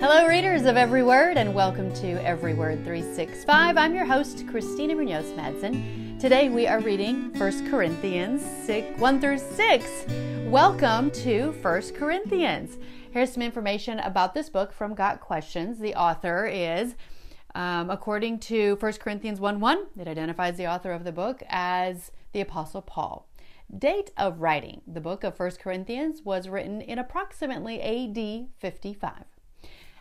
Hello, readers of Every Word, and welcome to Every Word 365. I'm your host, Christina Munoz Madsen. Today we are reading 1 Corinthians 6, 1 through 6. Welcome to 1 Corinthians. Here's some information about this book from Got Questions. The author is, um, according to 1 Corinthians 1 1, it identifies the author of the book as the Apostle Paul. Date of writing The book of 1 Corinthians was written in approximately AD 55.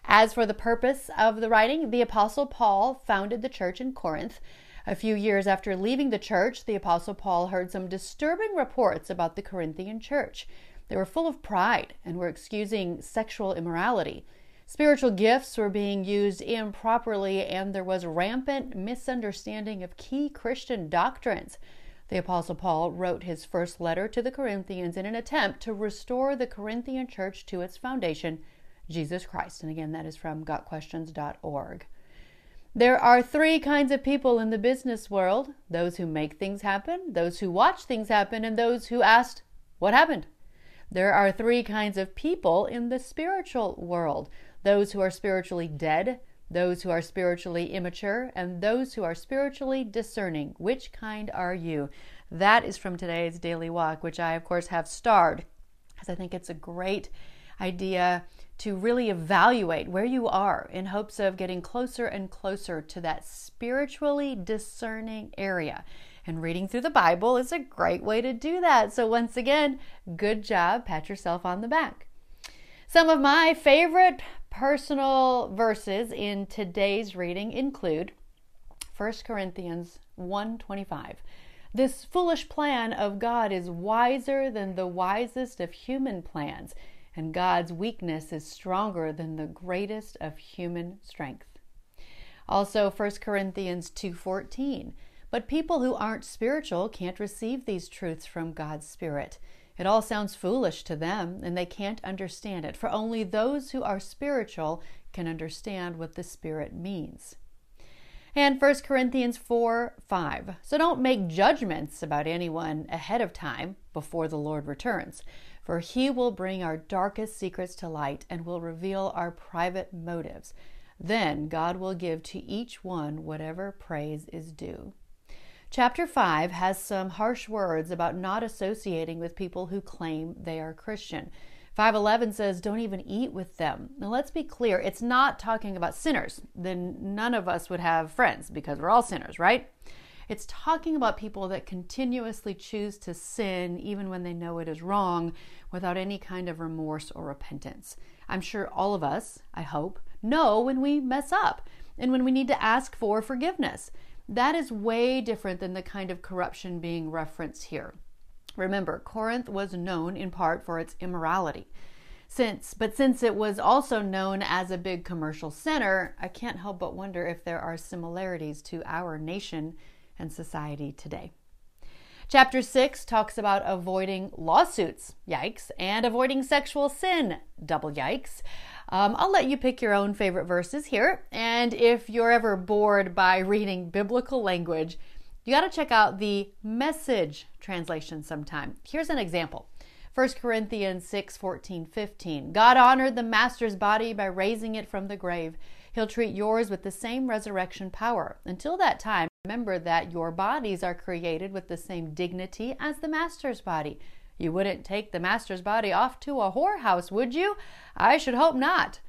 As for the purpose of the writing, the Apostle Paul founded the church in Corinth. A few years after leaving the church, the Apostle Paul heard some disturbing reports about the Corinthian church. They were full of pride and were excusing sexual immorality. Spiritual gifts were being used improperly, and there was rampant misunderstanding of key Christian doctrines. The Apostle Paul wrote his first letter to the Corinthians in an attempt to restore the Corinthian church to its foundation Jesus Christ. And again, that is from gotquestions.org. There are three kinds of people in the business world those who make things happen, those who watch things happen, and those who asked, What happened? There are three kinds of people in the spiritual world those who are spiritually dead, those who are spiritually immature, and those who are spiritually discerning. Which kind are you? That is from today's daily walk, which I, of course, have starred, because I think it's a great idea to really evaluate where you are in hopes of getting closer and closer to that spiritually discerning area. And reading through the Bible is a great way to do that. So, once again, good job. Pat yourself on the back. Some of my favorite personal verses in today's reading include 1 Corinthians 1:25. This foolish plan of God is wiser than the wisest of human plans and God's weakness is stronger than the greatest of human strength. Also 1 Corinthians 2:14. But people who aren't spiritual can't receive these truths from God's spirit. It all sounds foolish to them and they can't understand it, for only those who are spiritual can understand what the spirit means. And 1 Corinthians 4 5. So don't make judgments about anyone ahead of time before the Lord returns for he will bring our darkest secrets to light and will reveal our private motives. Then God will give to each one whatever praise is due. Chapter 5 has some harsh words about not associating with people who claim they are Christian. 511 says, Don't even eat with them. Now, let's be clear, it's not talking about sinners. Then none of us would have friends because we're all sinners, right? It's talking about people that continuously choose to sin even when they know it is wrong without any kind of remorse or repentance. I'm sure all of us, I hope, know when we mess up and when we need to ask for forgiveness. That is way different than the kind of corruption being referenced here. Remember, Corinth was known in part for its immorality. Since, but since it was also known as a big commercial center, I can't help but wonder if there are similarities to our nation and society today. Chapter 6 talks about avoiding lawsuits, yikes, and avoiding sexual sin, double yikes. Um, I'll let you pick your own favorite verses here. And if you're ever bored by reading biblical language, you got to check out the message translation sometime. Here's an example 1 Corinthians 6 14, 15. God honored the master's body by raising it from the grave. He'll treat yours with the same resurrection power. Until that time, Remember that your bodies are created with the same dignity as the master's body. You wouldn't take the master's body off to a whorehouse, would you? I should hope not.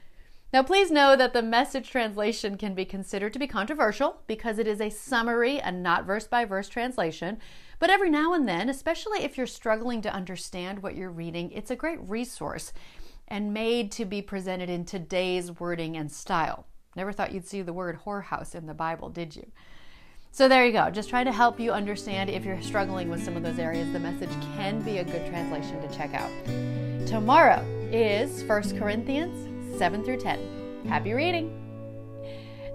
Now, please know that the message translation can be considered to be controversial because it is a summary and not verse by verse translation. But every now and then, especially if you're struggling to understand what you're reading, it's a great resource and made to be presented in today's wording and style. Never thought you'd see the word whorehouse in the Bible, did you? So there you go. Just trying to help you understand if you're struggling with some of those areas, the message can be a good translation to check out. Tomorrow is 1 Corinthians 7 through 10. Happy reading!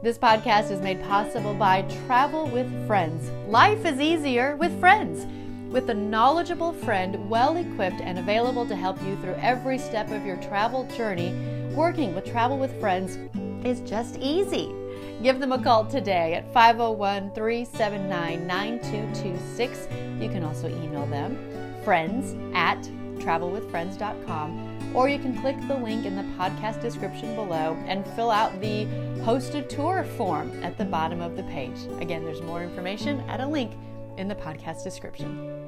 This podcast is made possible by Travel with Friends. Life is easier with friends. With a knowledgeable friend, well equipped and available to help you through every step of your travel journey, working with Travel with Friends is just easy. Give them a call today at 501 379 9226. You can also email them friends at travelwithfriends.com or you can click the link in the podcast description below and fill out the host a tour form at the bottom of the page. Again, there's more information at a link in the podcast description.